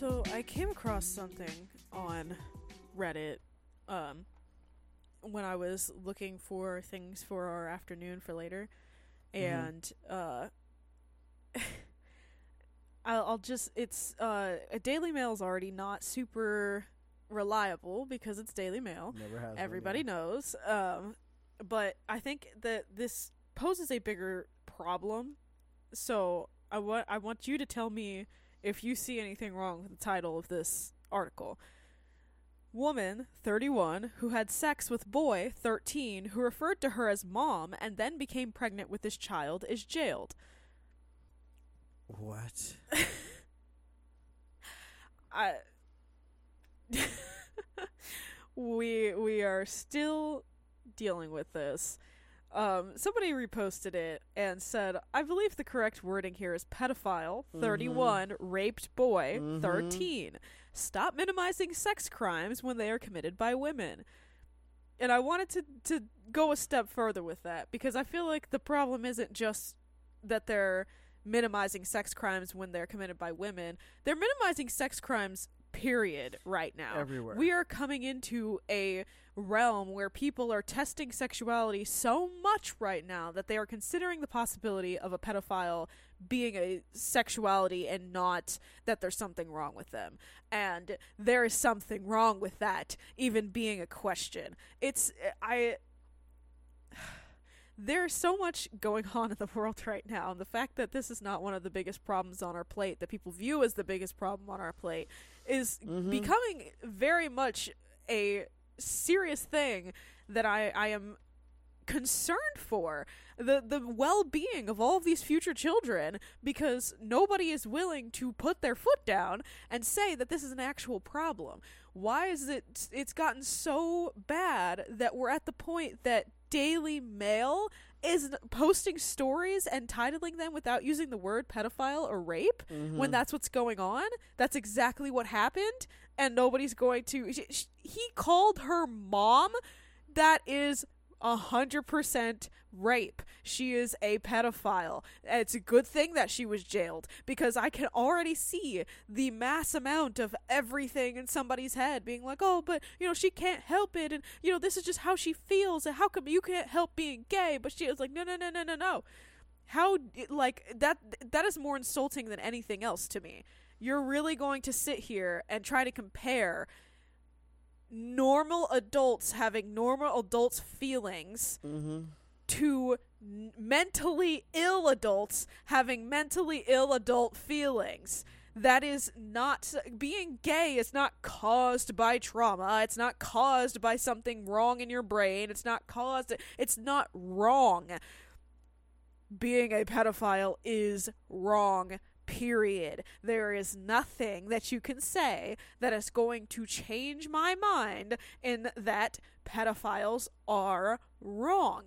So I came across something on Reddit um, when I was looking for things for our afternoon for later, Mhm. and uh, I'll, I'll just it's uh, a Daily Mail's already not super reliable because it's Daily Mail. Never has. been, Everybody yeah. knows. Um, but I think that this poses a bigger problem. So I want I want you to tell me if you see anything wrong with the title of this article. Woman, 31, who had sex with boy, 13, who referred to her as mom and then became pregnant with this child, is jailed. What? I we we are still dealing with this. Um, somebody reposted it and said, "I believe the correct wording here is pedophile, Mhm. 31, raped boy, Mhm. 13. Stop minimizing sex crimes when they are committed by women." And I wanted to to go a step further with that because I feel like the problem isn't just that they're minimizing sex crimes when they're committed by women. They're minimizing sex crimes period right now. Everywhere. We are coming into a realm where people are testing sexuality so much right now that they are considering the possibility of a pedophile being a sexuality and not that there's something wrong with them. And there is something wrong with that even being a question. It's I there's so much going on in the world right now, and the fact that this is not one of the biggest problems on our plate, that people view as the biggest problem on our plate, is Mhm. becoming very much a serious thing that I, I am concerned for. The the well-being of all of these future children because nobody is willing to put their foot down and say that this is an actual problem. Why is it it's gotten so bad that we're at the point that Daily Mail is posting stories and titling them without using the word pedophile or rape when Mhm. that's what's going on that's exactly what happened and nobody's going to sh- sh- he called her mom that is a hundred percent rape. She is a pedophile. It's a good thing that she was jailed because I can already see the mass amount of everything in somebody's head being like, "Oh, but you know she can't help it, and you know this is just how she feels, and how come you can't help being gay?" But she was like, "No, no, no, no, no, no." How like that? That is more insulting than anything else to me. You're really going to sit here and try to compare normal adults having normal adults feelings Mhm. to n- mentally ill adults having mentally ill adult feelings. That is not being gay is not caused by trauma. It's not caused by something wrong in your brain. It's not caused it's not wrong. Being a pedophile is wrong. Period. There is nothing that you can say that is going to change my mind in that pedophiles are wrong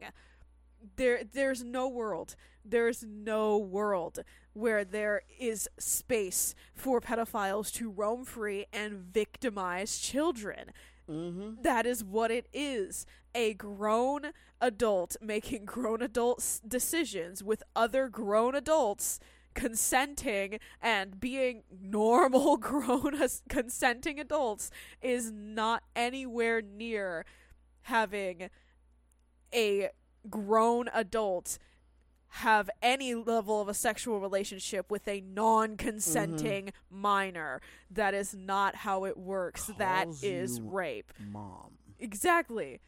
there there's no world there's no world where there is space for pedophiles to roam free and victimize children Mhm. that is what it is a grown adult making grown adult decisions with other grown adults consenting and being normal grown as consenting adults is not anywhere near having a grown adult have any level of a sexual relationship with a non-consenting mm-hmm. minor. That is not how it works. That Calls is you rape. Mom. exactly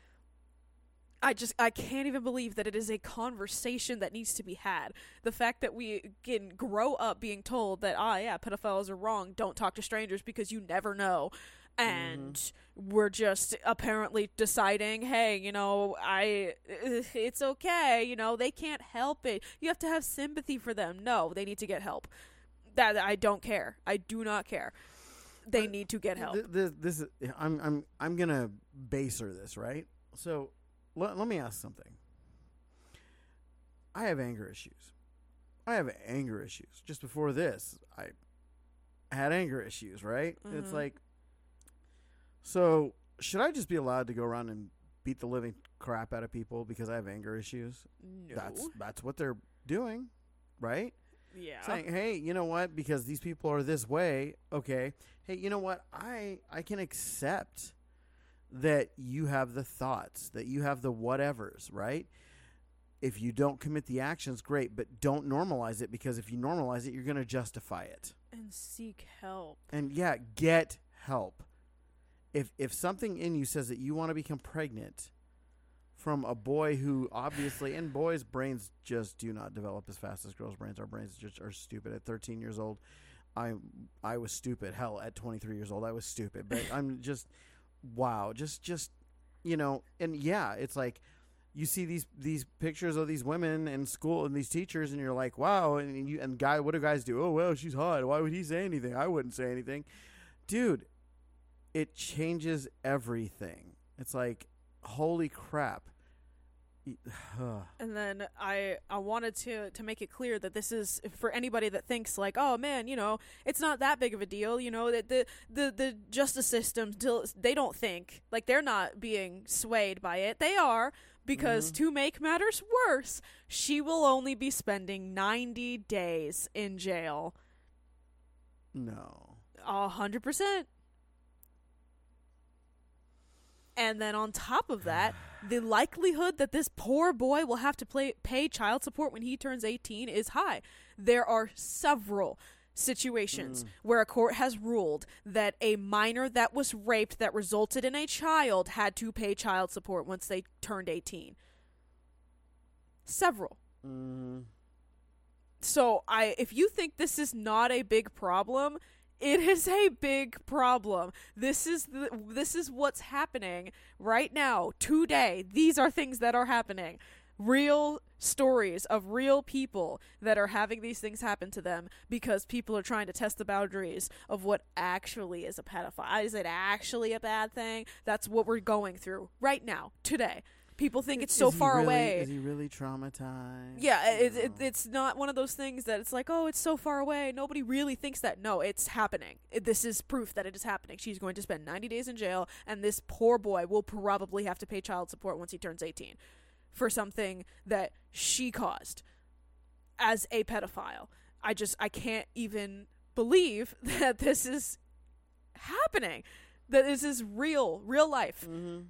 I just I can't even believe that it is a conversation that needs to be had. The fact that we can grow up being told that ah yeah pedophiles are wrong, don't talk to strangers because you never know, and we're just apparently deciding hey you know I it's okay you know they can't help it. You have to have sympathy for them. No, they need to get help. That I don't care. I do not care. They need to get help. Th- This, this is, I'm I'm I'm gonna baser this right. So let, let me ask something. I have anger issues. I have anger issues. Just before this, I had anger issues. Right? It's Mhm. like, so should I just be allowed to go around and beat the living crap out of people because I have anger issues? no. That's that's what they're doing, right? Yeah. saying, "Hey, you know what? Because these people are this way, okay. Hey, you know what? I I can accept that you have the thoughts, that you have the whatevers, right? If you don't commit the actions, great, but don't normalize it because if you normalize it, you're going to justify it. and seek help. And yeah, get help. If if something in you says that you want to become pregnant from a boy who obviously and boys' brains just do not develop as fast as girls' brains. Our brains just are stupid. At 13 years old, I I was stupid. Hell, at 23 years old, I was stupid. But I'm just wow, just just you know, and yeah, it's like you see these these pictures of these women in school and these teachers, and you're like, wow, and you and guy, what do guys do? Oh well, she's hot. Why would he say anything? I wouldn't say anything, dude. It changes everything. It's like, holy crap. And then I I wanted to to make it clear that this is for anybody that thinks like, oh man, you know, it's not that big of a deal. You know that the the the justice system still they don't think like they're not being swayed by it. They are because mm-hmm. to make matters worse, she will only be spending ninety days in jail. no. A hundred percent. And then on top of that, the likelihood that this poor boy will have to play, pay child support when he turns 18 is high. There are several situations where a court has ruled that a minor that was raped that resulted in a child had to pay child support once they turned 18. Several. Mm, So I if you think this is not a big problem, it is a big problem. This is the, this is what's happening right now, today. These are things that are happening. Real stories of real people that are having these things happen to them because people are trying to test the boundaries of what actually is a pedophile. Is it actually a bad thing? That's what we're going through right now, today. People think it's so far really- away. Is he really traumatized? Yeah, it, it, it's not one of those things that it's like, oh, it's so far away. Nobody really thinks that. No, it's happening. It, this is proof that it is happening. She's going to spend 90 days in jail, and this poor boy will probably have to pay child support once he turns 18 for something that she caused as a pedophile. I just, I can't even believe that this is happening. That this is real, real life Mhm.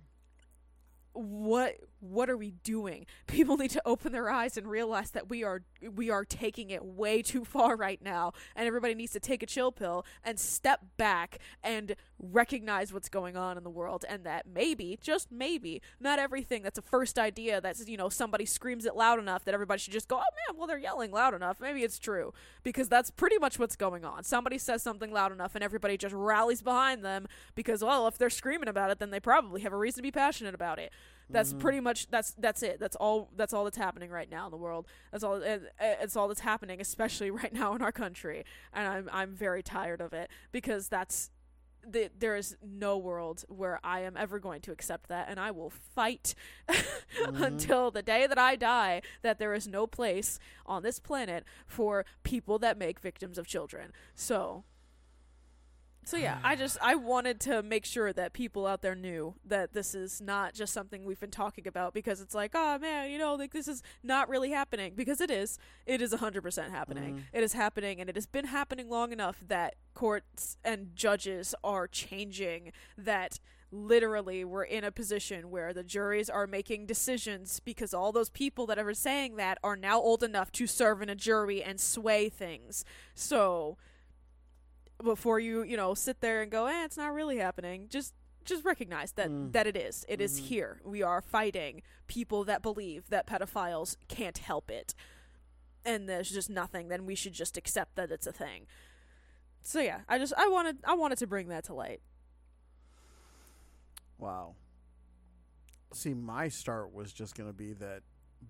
What what are we doing? People need to open their eyes and realize that we are we are taking it way too far right now and everybody needs to take a chill pill and step back and recognize what's going on in the world and that maybe just maybe not everything that's a first idea that's you know somebody screams it loud enough that everybody should just go oh man well they're yelling loud enough. Maybe it's true because that's pretty much what's going on. Somebody says something loud enough and everybody just rallies behind them because well if they're screaming about it then they probably have a reason to be passionate about it that's mm-hmm. pretty much that's that's it. That's all. That's all that's happening right now in the world. That's all. It, it's all that's happening, especially right now in our country. And I'm I'm very tired of it because that's the, there is no world where I am ever going to accept that, and I will fight mm-hmm. until the day that I die that there is no place on this planet for people that make victims of children. So. So yeah, I just I wanted to make sure that people out there knew that this is not just something we've been talking about because it's like, oh man, you know, like this is not really happening because it is. It is 100% happening. Mhm. It is happening and it has been happening long enough that courts and judges are changing that literally we're in a position where the juries are making decisions because all those people that are saying that are now old enough to serve in a jury and sway things. So before you you know sit there and go eh it's not really happening just just recognize that Mm. that it is It is Mhm. here we are fighting people that believe that pedophiles can't help it and there's just nothing then we should just accept that it's a thing so yeah i just i wanted i wanted to bring that to light Wow. See, my start was just going to be that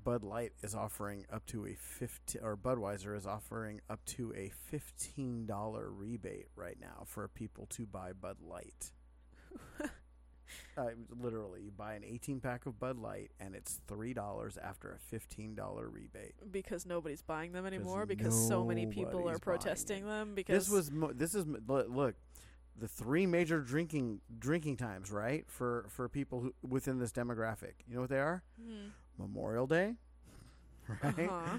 Bud Light is offering up to a 15 or Budweiser is offering up to a $15 rebate right now for people to buy Bud Light. uh, literally, you buy an 18 pack of Bud Light and it's $3 after a $15 rebate. because nobody's buying them anymore because so many people are protesting them because This was mo- this is look, the three major drinking drinking times, right? For for people who within this demographic. You know what they are? Hmm. Memorial Day, right? Uh-huh.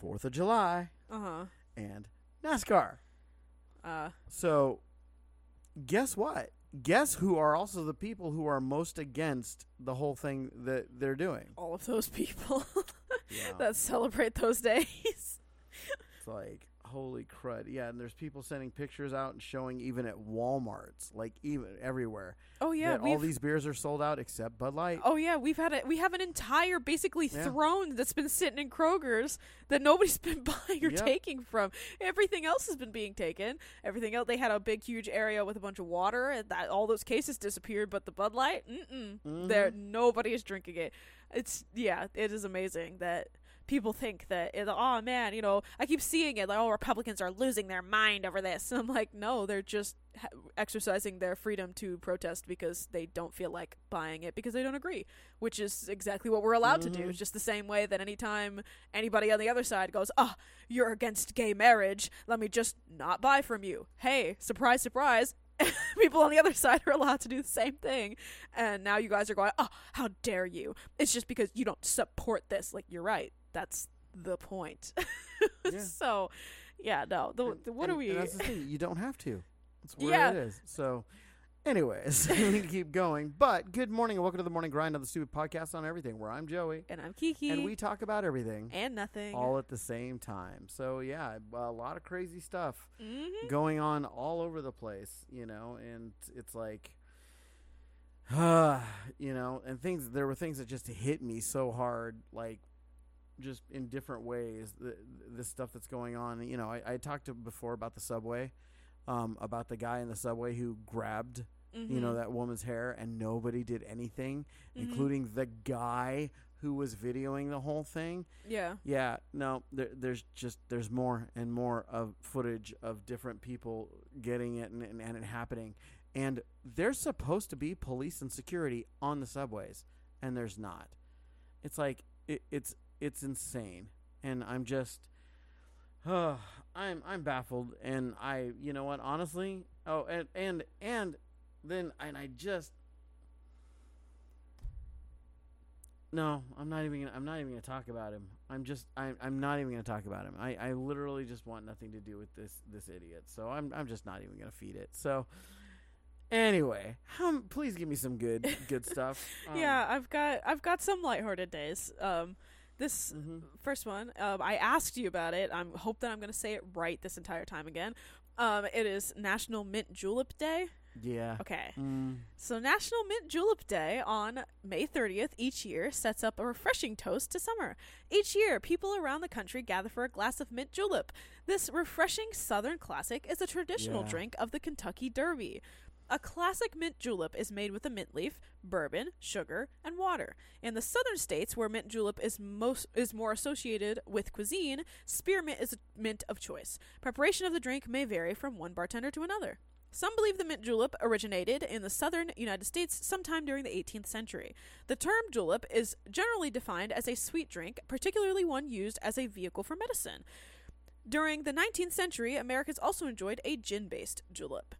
Fourth of July, uh-huh and NASCAR. Uh, So, guess what? Guess who are also the people who are most against the whole thing that they're doing? all of those people Yeah. that celebrate those days. It's like holy crud. Yeah, and there's people sending pictures out and showing even at Walmart's, like even everywhere. Oh yeah, all these beers are sold out except Bud Light. Oh yeah, we've had a we have an entire basically Yeah. throne that's been sitting in Kroger's that nobody's been buying or Yep. taking from. Everything else has been being taken. Everything else they had a big huge area with a bunch of water and that all those cases disappeared, but the Bud Light, mm Mhm. there nobody is drinking it. It's yeah, it is amazing that people think that oh man, you know, I keep seeing it like oh Republicans are losing their mind over this. And I'm like, no, they're just ha- exercising their freedom to protest because they don't feel like buying it because they don't agree, which is exactly what we're allowed to do. Mhm. It's just the same way that anytime anybody on the other side goes, "Oh, you're against gay marriage, let me just not buy from you." Hey, surprise surprise. People on the other side are allowed to do the same thing. And now you guys are going, "Oh, how dare you?" It's just because you don't support this. Like you're right. That's the point. Yeah. so, yeah, no. The, And- the- what and- are we that's the thing. You don't have to. That's where Yeah. it is. So, anyways, we can keep going. But good morning and welcome to the morning grind of the stupid podcast on everything. Where I'm Joey, and I'm Kiki and we talk about everything and nothing. all at the same time. So yeah, a lot of crazy stuff Mhm. going on all over the place. You know, and it's like. Uh, you know, and things. There were things that just hit me so hard, like just in different ways. The, this stuff that's going on. You know, I, I talked to before about the subway, um, about the guy in the subway who grabbed, you know, Mhm. that woman's hair, and nobody did anything, Mhm. including the guy who was videoing the whole thing. Yeah. Yeah, no, there, there's just there's more and more of footage of different people getting it and, and, and it happening, and there's supposed to be police and security on the subways, and there's not. It's like it, it's it's insane, and I'm just, uh, I'm I'm baffled, and I you know what honestly, oh and and and then and I just No, I'm not even. Gonna, I'm not even gonna talk about him. I'm just. I'm. I'm not even gonna talk about him. I. I literally just want nothing to do with this. This idiot. So I'm. I'm just not even gonna feed it. So. Anyway, um, please give me some good, good stuff. Um, yeah, I've got I've got some lighthearted days. Um, this mhm. first one, um, I asked you about it. I hope that I'm going to say it right this entire time again. Um, it is National Mint Julep Day. Yeah. Okay, Mm, so National Mint Julep Day on May 30th each year sets up a refreshing toast to summer. Each year, people around the country gather for a glass of mint julep. This refreshing Southern classic is a traditional Yeah. drink of the Kentucky Derby. A classic mint julep is made with a mint leaf, bourbon, sugar, and water. In the southern states, where mint julep is most is more associated with cuisine, spearmint is a mint of choice. Preparation of the drink may vary from one bartender to another. Some believe the mint julep originated in the southern United States sometime during the 18th century. The term julep is generally defined as a sweet drink, particularly one used as a vehicle for medicine. During the 19th century, Americans also enjoyed a gin based julep.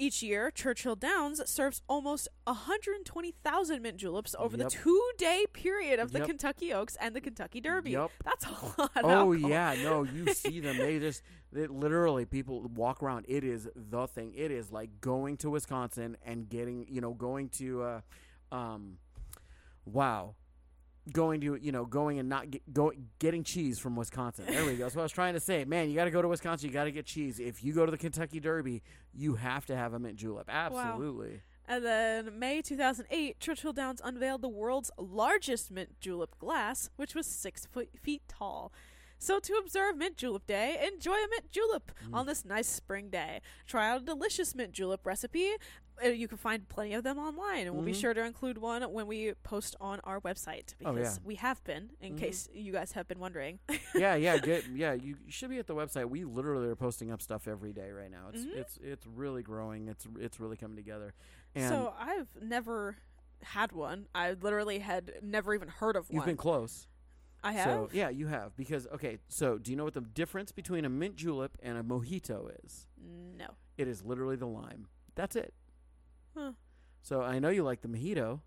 Each year, Churchill Downs serves almost 120,000 mint juleps over Yep. the two day period of the Yep. Kentucky Oaks and the Kentucky Derby. Yep. That's a lot Oh yeah, no, you see them. They just they literally people walk around. It is the thing. It is like going to Wisconsin and getting you know going to, uh, um, wow, going to you know going and not get, go getting cheese from Wisconsin. There we go. That's what I was trying to say. Man, you got to go to Wisconsin. You got to get cheese. If you go to the Kentucky Derby, you have to have a mint julep. Absolutely. And then May 2008, Churchill Downs unveiled the world's largest mint julep glass, which was six foot, feet tall. So to observe Mint Julep Day, enjoy a mint julep Mm. on this nice spring day. Try out a delicious mint julep recipe. You can find plenty of them online, and we'll be Mhm. sure to include one when we post on our website Oh, because yeah. we have been, in Mhm. case you guys have been wondering. yeah, yeah, get yeah. You should be at the website. We literally are posting up stuff every day right now. It's Mhm. it's it's really growing. It's it's really coming together. And so I've never had one. I literally had never even heard of one. you've been close. I have. So yeah, you have because okay. So do you know what the difference between a mint julep and a mojito is? no. It is literally the lime. That's it. Huh. So I know you like the mojito.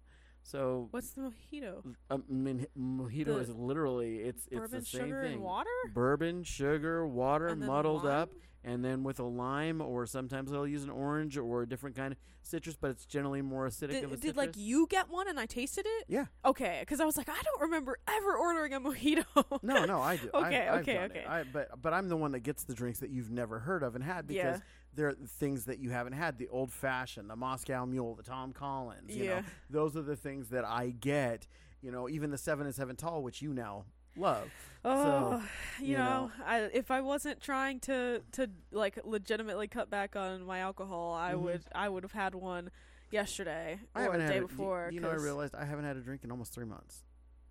So What's the mojito? Um, a min- mojito The is literally it's it's Bourbon, the same sugar, thing. and water. Bourbon, sugar, water, And then muddled up, lime? And then with a lime, or sometimes they'll use an orange or a different kind of citrus, but it's generally more acidic of a Did, did citrus. like you get one and I tasted it? Yeah. Okay, because I was like, I don't remember ever ordering a mojito. No, no, I do. Okay, I've okay, okay. I, but but I'm the one that gets the drinks that you've never heard of and had because Yeah. they're things that you haven't had. The old fashioned, the Moscow Mule, the Tom Collins. You Yeah. know, those are the things that I get. You know, even the seven and seven tall, which you now love. Oh, you, you know, know. I, if I wasn't trying to to like legitimately cut back on my alcohol, I Mhm. would I would have had one yesterday I or the day you- before. You, know, I realized I haven't had a drink in almost three months.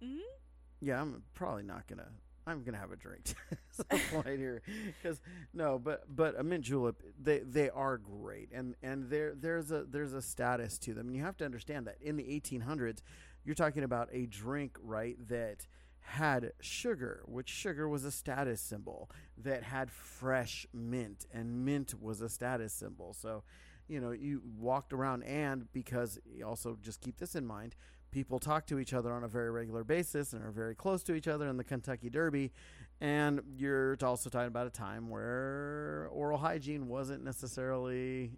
Mhm. Yeah, I'm probably not gonna. I'm gonna have a drink. The point here, because no, but but a mint julep, they they are great, and and there there's a there's a status to them, and you have to understand that in the 1800s, you're talking about a drink, right? That had sugar, which sugar was a status symbol. That had fresh mint, and mint was a status symbol. So, you know, you walked around, and because also just keep this in mind, people talk to each other on a very regular basis and are very close to each other in the Kentucky Derby. And you're also talking about a time where oral hygiene wasn't necessarily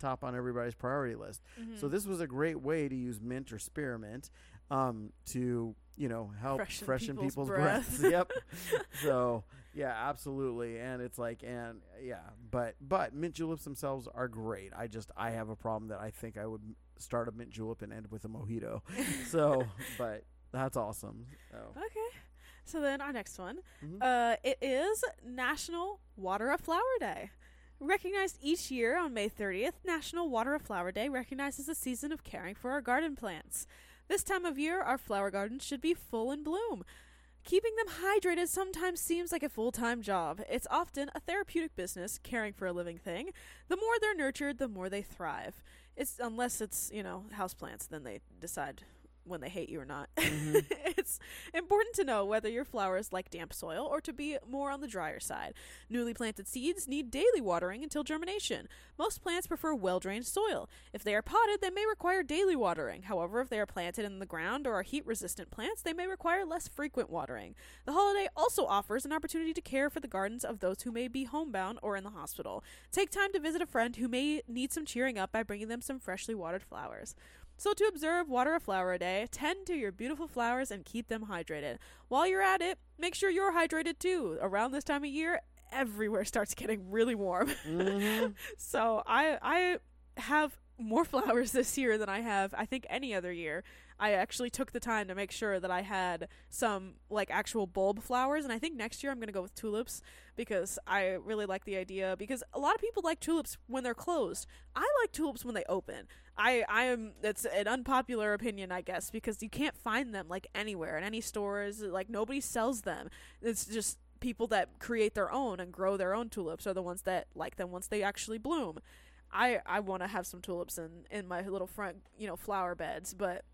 top on everybody's priority list. So Mhm. this was a great way to use mint or spearmint um, to you know help Freshen freshen, people's people's, breath. breaths. yep. So yeah, absolutely. And it's like and yeah, but but mint juleps themselves are great. I just I have a problem that I think I would start a mint julep and end with a mojito. so, but that's awesome. So, Okay. So then our next one, Mhm. uh, it is National Water a Flower Day. Recognized each year on May 30th, National Water a Flower Day recognizes the season of caring for our garden plants. This time of year, our flower gardens should be full in bloom. Keeping them hydrated sometimes seems like a full time job. It's often a therapeutic business, caring for a living thing. The more they're nurtured, the more they thrive. It's unless it's, you know, houseplants, then they decide when they hate you or not. Mhm. it's important to know whether your flowers like damp soil or to be more on the drier side. Newly planted seeds need daily watering until germination. Most plants prefer well drained soil. If they are potted, they may require daily watering. However, if they are planted in the ground or are heat resistant plants, they may require less frequent watering. The holiday also offers an opportunity to care for the gardens of those who may be homebound or in the hospital. Take time to visit a friend who may need some cheering up by bringing them some freshly watered flowers. So, to observe Water a Flower a Day, tend to your beautiful flowers and keep them hydrated. While you're at it, make sure you're hydrated too. Around this time of year, everywhere starts getting really warm. Mhm. so, I I have more flowers this year than I have I think any other year. I actually took the time to make sure that I had some like actual bulb flowers and I think next year I'm going to go with tulips because I really like the idea because a lot of people like tulips when they're closed. I like tulips when they open. I I am that's an unpopular opinion I guess because you can't find them like anywhere in any stores like nobody sells them. It's just people that create their own and grow their own tulips are the ones that like them once they actually bloom. I I want to have some tulips in in my little front, you know, flower beds, but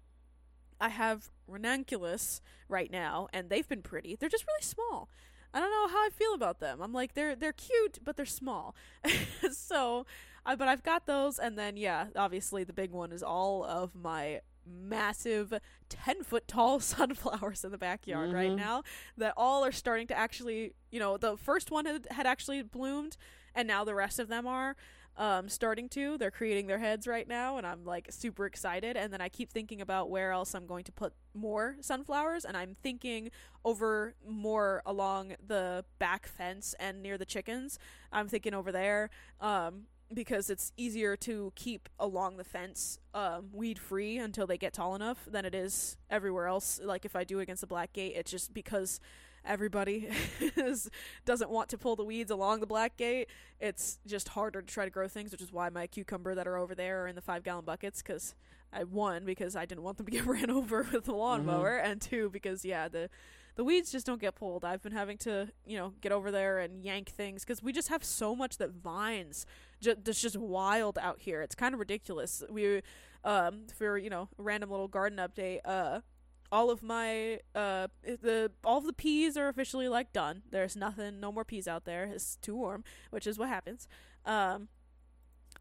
I have ranunculus right now and they've been pretty. They're just really small. I don't know how I feel about them. I'm like they're they're cute, but they're small. so, I but I've got those and then yeah, obviously the big one is all of my massive 10 foot tall sunflowers in the backyard right Mhm. now that all are starting to actually, you know, the first one had, had actually bloomed and now the rest of them are um, starting to. They're creating their heads right now, and I'm like super excited. And then I keep thinking about where else I'm going to put more sunflowers, and I'm thinking over more along the back fence and near the chickens. I'm thinking over there. Um, because it's easier to keep along the fence um, weed free until they get tall enough than it is everywhere else. Like if I do against the black gate, it's just because everybody is, doesn't want to pull the weeds along the black gate. It's just harder to try to grow things, which is why my cucumber that are over there are in the five gallon buckets. Because I one because I didn't want them to get ran over with the lawnmower, and two because yeah the the weeds just don't get pulled. I've been having to, you know, get over there and yank things because we just have so much that vines. Ju- that's just wild out here. It's kind of ridiculous. We, um, for you know, a random little garden update. Uh, all of my uh the all of the peas are officially like done. There's nothing, no more peas out there. It's too warm, which is what happens. Um,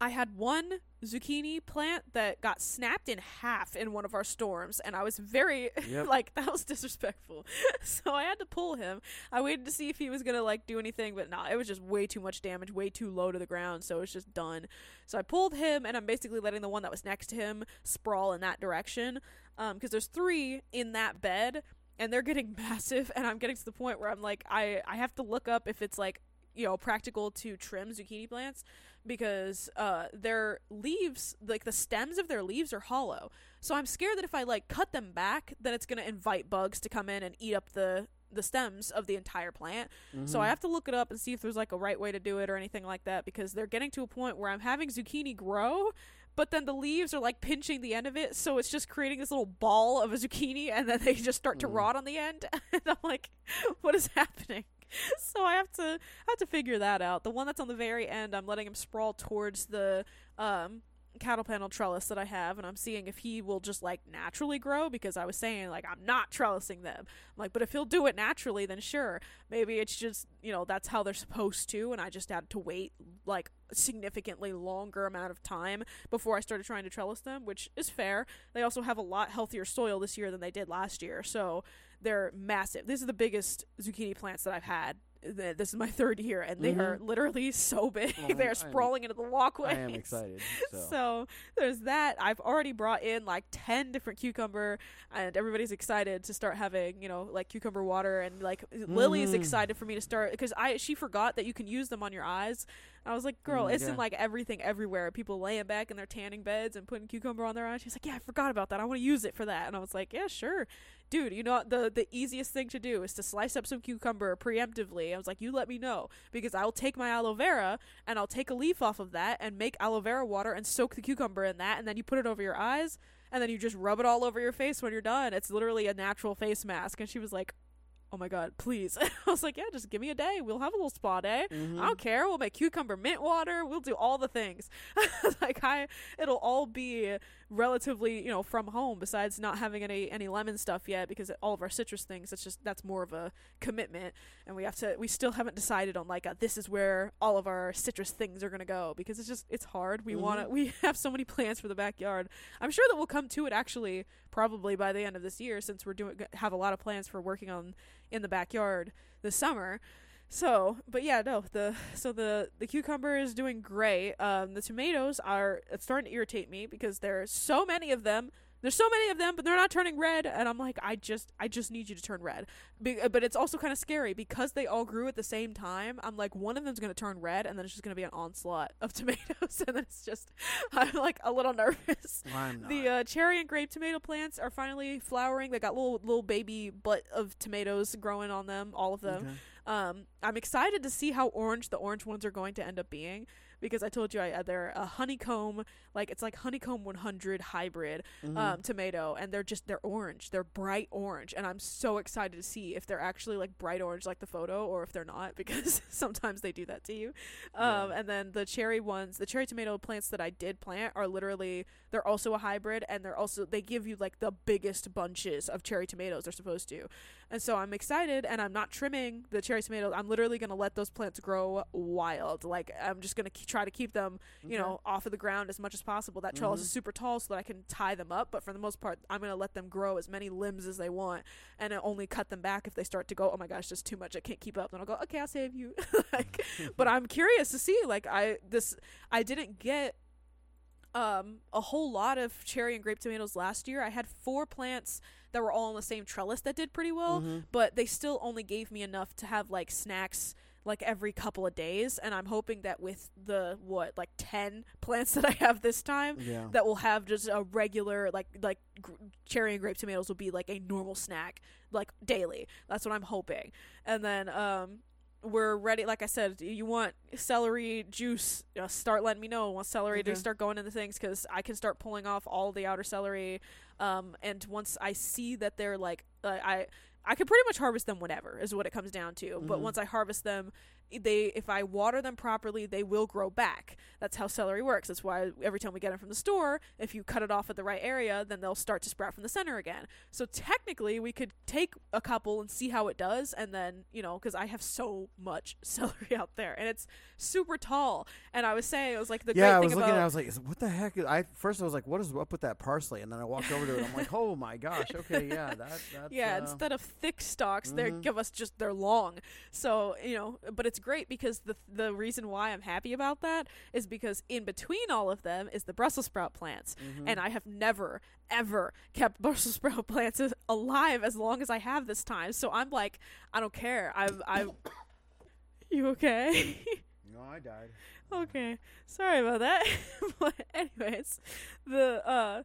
I had one zucchini plant that got snapped in half in one of our storms, and I was very Yep. like that was disrespectful. so I had to pull him. I waited to see if he was gonna like do anything, but no, it was just way too much damage, way too low to the ground, so it was just done. So I pulled him, and I'm basically letting the one that was next to him sprawl in that direction, um, because there's three in that bed, and they're getting massive, and I'm getting to the point where I'm like, I I have to look up if it's like you know practical to trim zucchini plants because uh their leaves like the stems of their leaves are hollow. So i'm scared that if i like cut them back then it's going to invite bugs to come in and eat up the the stems of the entire plant. So i have to look it up and see if there's like a right way to do it or anything like that because they're getting to a point where i'm having zucchini grow but then the leaves are like pinching the end of it. So it's just creating this little ball of a zucchini and then they just start to Mm. rot on the end. And i'm like what is happening so I have to I have to figure that out. The one that's on the very end, I'm letting him sprawl towards the um cattle panel trellis that I have and I'm seeing if he will just like naturally grow because I was saying like I'm not trellising them. I'm like but if he'll do it naturally then sure. Maybe it's just, you know, that's how they're supposed to and I just had to wait like significantly longer amount of time before I started trying to trellis them, which is fair. They also have a lot healthier soil this year than they did last year. So they're massive. This is the biggest zucchini plants that I've had. Th- This is my third year, and they are literally so big. Well, They're I'm- sprawling into the walkway. I am excited. So, So there's that. I've already brought in like 10 different cucumber and everybody's excited to start having, you know, like cucumber water and like Lily's Mhm. excited for me to start because I she forgot that you can use them on your eyes. I was like, "Girl, Mm, it's yeah. in like everything everywhere. People laying back in their tanning beds and putting cucumber on their eyes." She's like, "Yeah, I forgot about that. I want to use it for that." And I was like, "Yeah, sure." Dude, you know the the easiest thing to do is to slice up some cucumber preemptively. I was like, "You let me know because I'll take my aloe vera and I'll take a leaf off of that and make aloe vera water and soak the cucumber in that and then you put it over your eyes and then you just rub it all over your face when you're done. It's literally a natural face mask." And she was like, "Oh my god, please." I was like, "Yeah, just give me a day. We'll have a little spa day. Mhm. I don't care. We'll make cucumber mint water. We'll do all the things. like I, it'll all be relatively, you know, from home. Besides not having any any lemon stuff yet, because all of our citrus things, that's just that's more of a commitment, and we have to. We still haven't decided on like a, this is where all of our citrus things are gonna go because it's just it's hard. We want to. We have so many plans for the backyard. I'm sure that we'll come to it actually probably by the end of this year since we're doing have a lot of plans for working on in the backyard this summer. So, but yeah, no, the so the the cucumber is doing great. Um, the tomatoes are it's starting to irritate me because there are so many of them. There's so many of them, but they're not turning red, and I'm like, I just, I just need you to turn red. Be- uh, but it's also kind of scary because they all grew at the same time. I'm like, one of them's gonna turn red, and then it's just gonna be an onslaught of tomatoes, and then it's just, I'm like a little nervous. Not. The uh, cherry and grape tomato plants are finally flowering. They got little little baby butt of tomatoes growing on them, all of them. Okay. Um, I'm excited to see how orange the orange ones are going to end up being because I told you I they're a honeycomb like it's like honeycomb 100 hybrid Mhm. um, tomato and they're just they're orange they're bright orange and I'm so excited to see if they're actually like bright orange like the photo or if they're not because sometimes they do that to you um, Yeah. and then the cherry ones the cherry tomato plants that I did plant are literally they're also a hybrid and they're also they give you like the biggest bunches of cherry tomatoes they're supposed to and so I'm excited and I'm not trimming the cherry tomatoes. I'm literally going to let those plants grow wild. Like I'm just going to try to keep them, you Okay. know, off of the ground as much as possible. That trellis Mhm. is super tall so that I can tie them up, but for the most part, I'm going to let them grow as many limbs as they want and I only cut them back if they start to go, "Oh my gosh, just too much. I can't keep up." Then I'll go, "Okay, I'll save you." like but I'm curious to see like I this I didn't get um a whole lot of cherry and grape tomatoes last year. I had four plants that were all on the same trellis that did pretty well, Mhm. but they still only gave me enough to have like snacks like every couple of days and I'm hoping that with the what like 10 plants that I have this time Yeah. that will have just a regular like like gr- cherry and grape tomatoes will be like a normal snack like daily. That's what I'm hoping. And then um we're ready like I said you want celery juice know, start letting me know want celery to start going into things cuz I can start pulling off all the outer celery um and once I see that they're like uh, I I can pretty much harvest them whenever is what it comes down to. But Mhm. once I harvest them they if I water them properly, they will grow back. That's how celery works. That's why every time we get them from the store, if you cut it off at the right area, then they'll start to sprout from the center again. So technically, we could take a couple and see how it does, and then you know, because I have so much celery out there, and it's super tall. And I was saying, it was like the yeah, great I thing was looking. about at it, I was like, "What the heck?" I first I was like, "What is up with that parsley?" And then I walked over to it. I'm like, "Oh my gosh, okay, yeah, that that's yeah, uh, instead of thick stalks, they Mhm. give us just they're long. So you know, but it's great because the the reason why I'm happy about that is because in between all of them is the Brussels sprout plants, mhm. and I have never ever kept Brussels sprout plants as- alive as long as I have this time. So I'm like, I don't care. I've I've. You okay? no, I died. Okay, sorry about that. but anyways, the uh,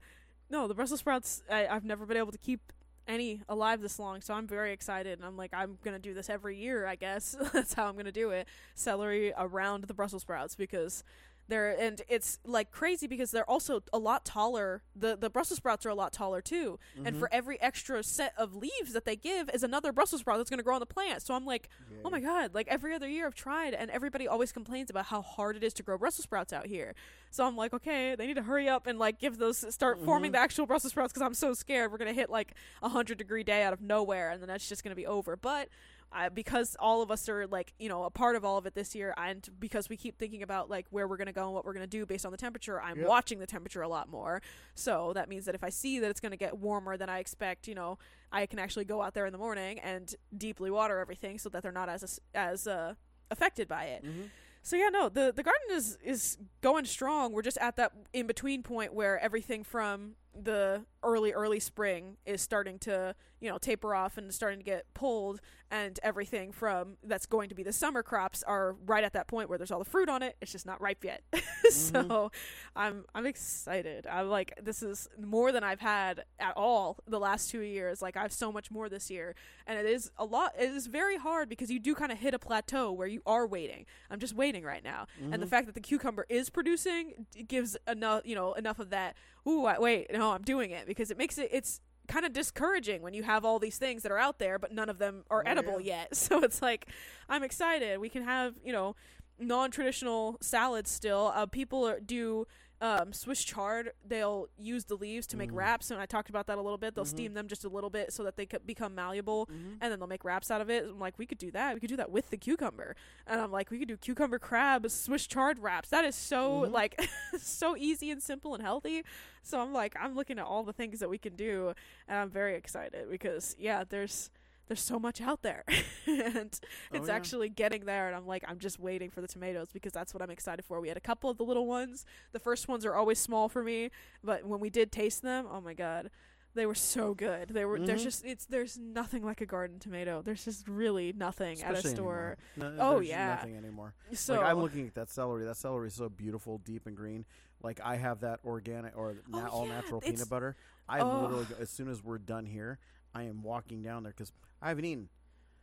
no, the Brussels sprouts. I, I've never been able to keep any alive this long, so I'm very excited. And I'm like, I'm gonna do this every year. I guess that's how I'm gonna do it. Celery around the Brussels sprouts because they're and it's like crazy because they're also a lot taller. The the Brussels sprouts are a lot taller too. And Mhm. for every extra set of leaves that they give is another Brussels sprout that's gonna grow on the plant. So I'm like. Oh my god, like every other year I've tried and everybody always complains about how hard it is to grow Brussels sprouts out here. So I'm like, okay, they need to hurry up and like give those start forming Mhm. the actual Brussels sprouts cuz I'm so scared we're going to hit like a 100 degree day out of nowhere and then that's just going to be over. But I, because all of us are like you know a part of all of it this year and because we keep thinking about like where we're going to go and what we're going to do based on the temperature i'm Yep. watching the temperature a lot more so that means that if i see that it's going to get warmer than i expect you know i can actually go out there in the morning and deeply water everything so that they're not as as uh, affected by it Mhm. so yeah, no, the the garden is is going strong. We're just at that in between point where everything from the early early spring is starting to you know taper off and starting to get pulled, and everything from that's going to be the summer crops are right at that point where there's all the fruit on it. It's just not ripe yet. so I'm I'm excited. I'm like this is more than I've had at all the last two years. Like I have so much more this year, and it is a lot. It is very hard because you do kind of hit a plateau where you are waiting. I'm just waiting right now, and the Mhm. fact that the cucumber is producing gives enough, you know, enough of that. Ooh, I, wait, no, I'm doing it because it makes it. It's kind of discouraging when you have all these things that are out there, but none of them are Oh, edible yeah. yet. So it's like I'm excited. We can have, you know, non-traditional salads still. Uh, people are, do um, Swiss chard. They'll use the leaves to make Mm. wraps, and I talked about that a little bit. They'll Mhm. steam them just a little bit so that they could become malleable Mhm. and then they'll make wraps out of it. I'm like, we could do that. We could do that with the cucumber. And I'm like, we could do cucumber crab Swiss chard wraps. That is so Mhm. like so easy and simple and healthy. So I'm like, I'm looking at all the things that we can do, and I'm very excited because yeah, there's there's so much out there, and Oh, it's yeah. actually getting there. And I'm like, I'm just waiting for the tomatoes because that's what I'm excited for. We had a couple of the little ones. The first ones are always small for me, but when we did taste them, oh my god. They were so good. They were. There's Mhm. just it's. There's nothing like a garden tomato. There's just really nothing at a store. No, Oh, yeah. nothing anymore. So like I'm looking at that celery. That celery is so beautiful, deep and green. Like I have that organic or na- Oh, all yeah, natural peanut butter. I Oh. literally, as soon as we're done here, I am walking down there because I haven't eaten.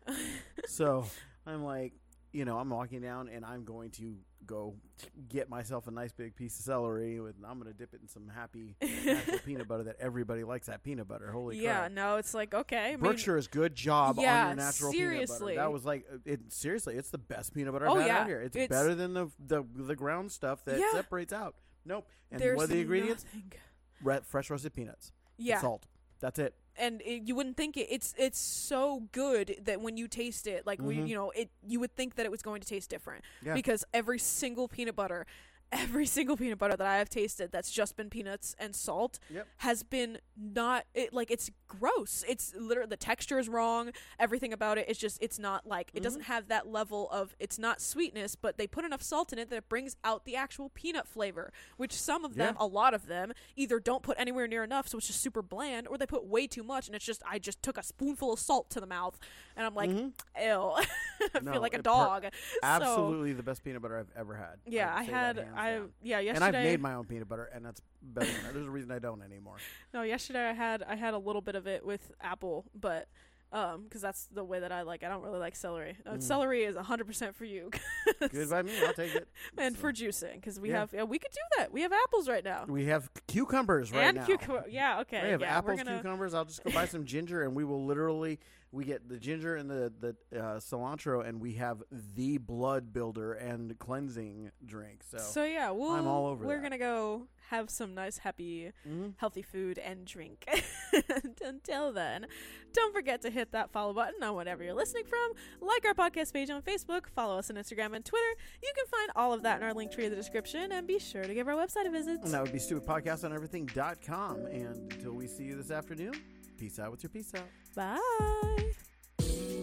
so I'm like, you know, I'm walking down and I'm going to go get myself a nice big piece of celery with. I'm going to dip it in some happy natural peanut butter that everybody likes. That peanut butter. Holy yeah, crap! no, it's like okay. I mean, Berkshire's good job on your natural seriously. peanut butter. That was like it. Seriously, it's the best peanut butter Oh, I've had yeah, out here. It's, it's- better than the, the the ground stuff that Yeah. separates out. Nope. And there's what are the ingredients? Re- fresh roasted peanuts, Yeah, salt. That's it. And it, you wouldn't think it. It's it's so good that when you taste it, like we, Mhm. you know, it you would think that it was going to taste different Yeah. because every single peanut butter, every single peanut butter that I have tasted that's just been peanuts and salt Yep. has been not it like it's gross. It's literally the texture is wrong. Everything about it is just it's not like it doesn't have that level of it's not sweetness, but they put enough salt in it that it brings out the actual peanut flavor, which some of them, Yeah. a lot of them, either don't put anywhere near enough, so it's just super bland, or they put way too much and it's just I just took a spoonful of salt to the mouth and I'm like, Mhm. ew. I No, feel like a it per- dog. So, Absolutely the best peanut butter I've ever had. yeah, would I had I down. yeah, yesterday. and I've made my own peanut butter, and that's better. Than that. There's a reason I don't anymore. No, yesterday I had I had a little bit of it with apple, but um, because that's the way that I like. I don't really like celery. Uh, Mm. Celery is hundred percent for you, Good by me. I'll take it. and So, for juicing because we Yeah. have yeah, we could do that. We have apples right now, we have cucumbers right and now. cucumber. Yeah, okay. We have yeah, apples, gonna. cucumbers. I'll just go buy some ginger, and we will literally we get the ginger and the the uh, cilantro, and we have the blood builder and cleansing drink. So, So yeah, we'll, I'm all over We're that. gonna go have some nice, happy, Mhm. healthy food and drink. Until then, don't forget to hit that follow button on whatever you're listening from. Like our podcast page on Facebook. Follow us on Instagram and Twitter. You can find all of that in our link tree in the description. And be sure to give our website a visit. and that would be stupidpodcastoneverything.com. And until we see you this afternoon, peace out with your peace out. Bye.